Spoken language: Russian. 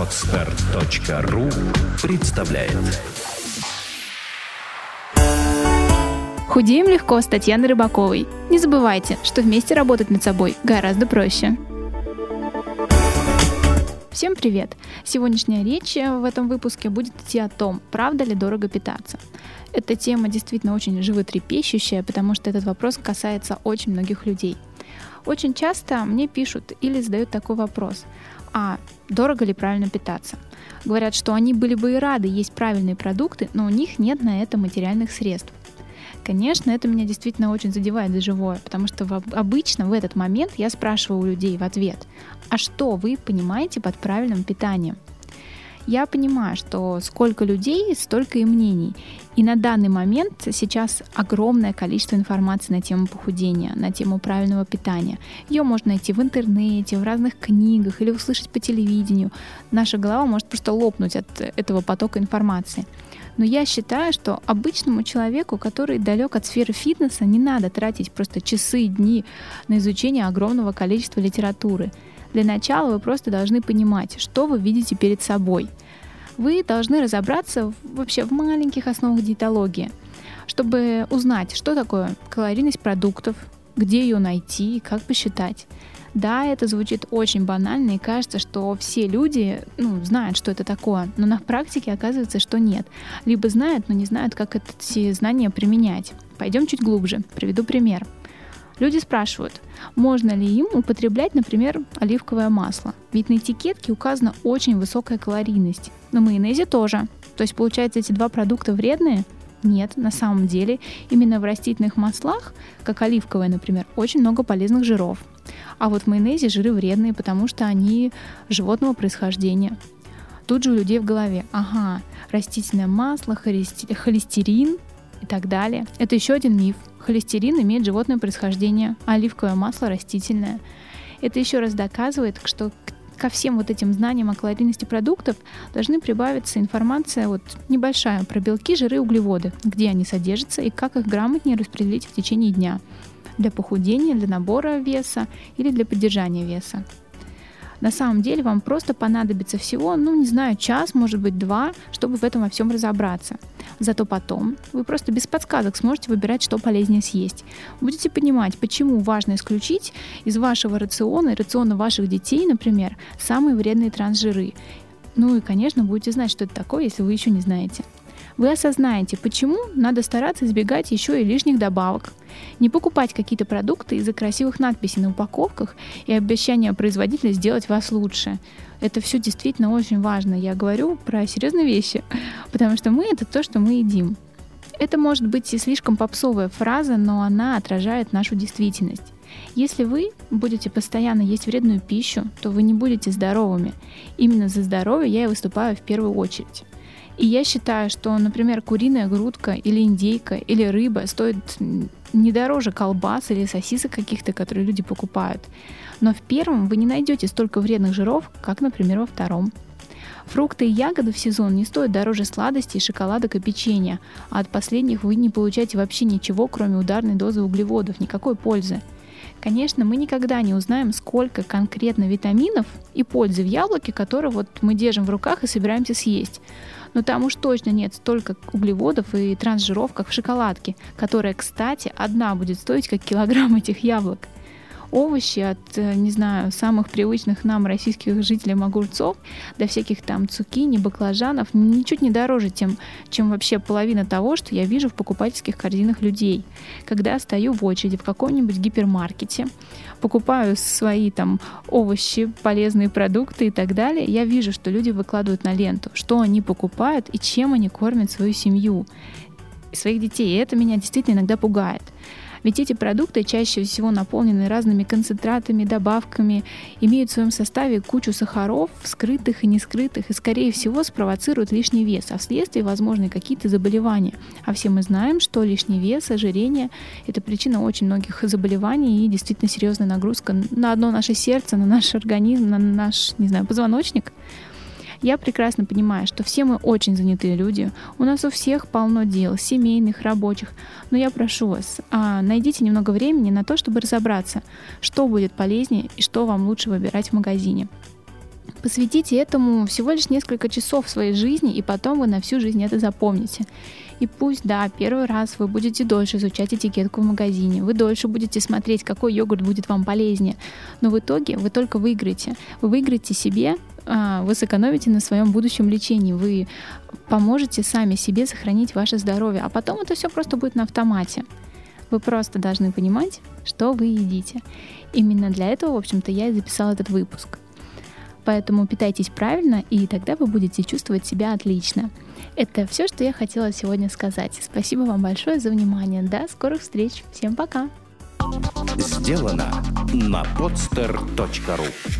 Отстар.ру представляет Худеем легко с Татьяной Рыбаковой. Не забывайте, что вместе работать над собой гораздо проще. Всем привет! Сегодняшняя речь в этом выпуске будет идти о том, правда ли дорого питаться. Эта тема действительно очень животрепещущая, потому что этот вопрос касается очень многих людей. Очень часто мне пишут или задают такой вопрос, а дорого ли правильно питаться? Говорят, что они были бы и рады есть правильные продукты, но у них нет на это материальных средств. Конечно, это меня действительно очень задевает за живое, потому что в, обычно в этот момент я спрашиваю у людей в ответ, а что вы понимаете под правильным питанием? Я понимаю, что сколько людей, столько и мнений. И на данный момент сейчас огромное количество информации на тему похудения, на тему правильного питания. Ее можно найти в интернете, в разных книгах или услышать по телевидению. Наша голова может просто лопнуть от этого потока информации. Но я считаю, что обычному человеку, который далек от сферы фитнеса, не надо тратить просто часы и дни на изучение огромного количества литературы. Для начала вы просто должны понимать, что вы видите перед собой. Вы должны разобраться вообще в маленьких основах диетологии, чтобы узнать, что такое калорийность продуктов, где ее найти и как посчитать. Да, это звучит очень банально, и кажется, что все люди ну, знают, что это такое, но на практике оказывается, что нет. Либо знают, но не знают, как эти знания применять. Пойдем чуть глубже. Приведу пример. Люди спрашивают, можно ли им употреблять, например, оливковое масло. Ведь на этикетке указана очень высокая калорийность. На майонезе тоже. То есть, получается, эти два продукта вредные? Нет, на самом деле именно в растительных маслах, как оливковое, например, очень много полезных жиров. А вот в майонезе жиры вредные, потому что они животного происхождения. Тут же у людей в голове, ага, растительное масло, холестерин и так далее. Это еще один миф. Холестерин имеет животное происхождение, а оливковое масло растительное. Это еще раз доказывает, что ко всем вот этим знаниям о калорийности продуктов должны прибавиться информация вот небольшая про белки, жиры, углеводы, где они содержатся и как их грамотнее распределить в течение дня для похудения, для набора веса или для поддержания веса. На самом деле вам просто понадобится всего, ну не знаю, час, может быть два, чтобы в этом во всем разобраться. Зато потом вы просто без подсказок сможете выбирать, что полезнее съесть. Будете понимать, почему важно исключить из вашего рациона и рациона ваших детей, например, самые вредные трансжиры. Ну и, конечно, будете знать, что это такое, если вы еще не знаете вы осознаете, почему надо стараться избегать еще и лишних добавок. Не покупать какие-то продукты из-за красивых надписей на упаковках и обещания производителя сделать вас лучше. Это все действительно очень важно. Я говорю про серьезные вещи, потому что мы — это то, что мы едим. Это может быть и слишком попсовая фраза, но она отражает нашу действительность. Если вы будете постоянно есть вредную пищу, то вы не будете здоровыми. Именно за здоровье я и выступаю в первую очередь. И я считаю, что, например, куриная грудка или индейка или рыба стоит не дороже колбас или сосисок каких-то, которые люди покупают. Но в первом вы не найдете столько вредных жиров, как, например, во втором. Фрукты и ягоды в сезон не стоят дороже сладостей, шоколадок и печенья, а от последних вы не получаете вообще ничего, кроме ударной дозы углеводов, никакой пользы. Конечно, мы никогда не узнаем, сколько конкретно витаминов и пользы в яблоке, которые вот мы держим в руках и собираемся съесть. Но там уж точно нет столько углеводов и трансжиров, как в шоколадке, которая, кстати, одна будет стоить как килограмм этих яблок овощи от, э, не знаю, самых привычных нам российских жителей огурцов до всяких там цукини, баклажанов, ничуть не дороже, тем, чем вообще половина того, что я вижу в покупательских корзинах людей. Когда стою в очереди в каком-нибудь гипермаркете, покупаю свои там овощи, полезные продукты и так далее, я вижу, что люди выкладывают на ленту, что они покупают и чем они кормят свою семью, своих детей. И это меня действительно иногда пугает. Ведь эти продукты чаще всего наполнены разными концентратами, добавками, имеют в своем составе кучу сахаров, скрытых и не скрытых, и скорее всего спровоцируют лишний вес, а вследствие возможны какие-то заболевания. А все мы знаем, что лишний вес, ожирение — это причина очень многих заболеваний и действительно серьезная нагрузка на одно наше сердце, на наш организм, на наш, не знаю, позвоночник. Я прекрасно понимаю, что все мы очень занятые люди, у нас у всех полно дел, семейных, рабочих, но я прошу вас, а, найдите немного времени на то, чтобы разобраться, что будет полезнее и что вам лучше выбирать в магазине. Посвятите этому всего лишь несколько часов своей жизни, и потом вы на всю жизнь это запомните. И пусть, да, первый раз вы будете дольше изучать этикетку в магазине, вы дольше будете смотреть, какой йогурт будет вам полезнее, но в итоге вы только выиграете. Вы выиграете себе, вы сэкономите на своем будущем лечении, вы поможете сами себе сохранить ваше здоровье, а потом это все просто будет на автомате. Вы просто должны понимать, что вы едите. Именно для этого, в общем-то, я и записала этот выпуск. Поэтому питайтесь правильно, и тогда вы будете чувствовать себя отлично. Это все, что я хотела сегодня сказать. Спасибо вам большое за внимание. До скорых встреч. Всем пока. Сделано на podster.ru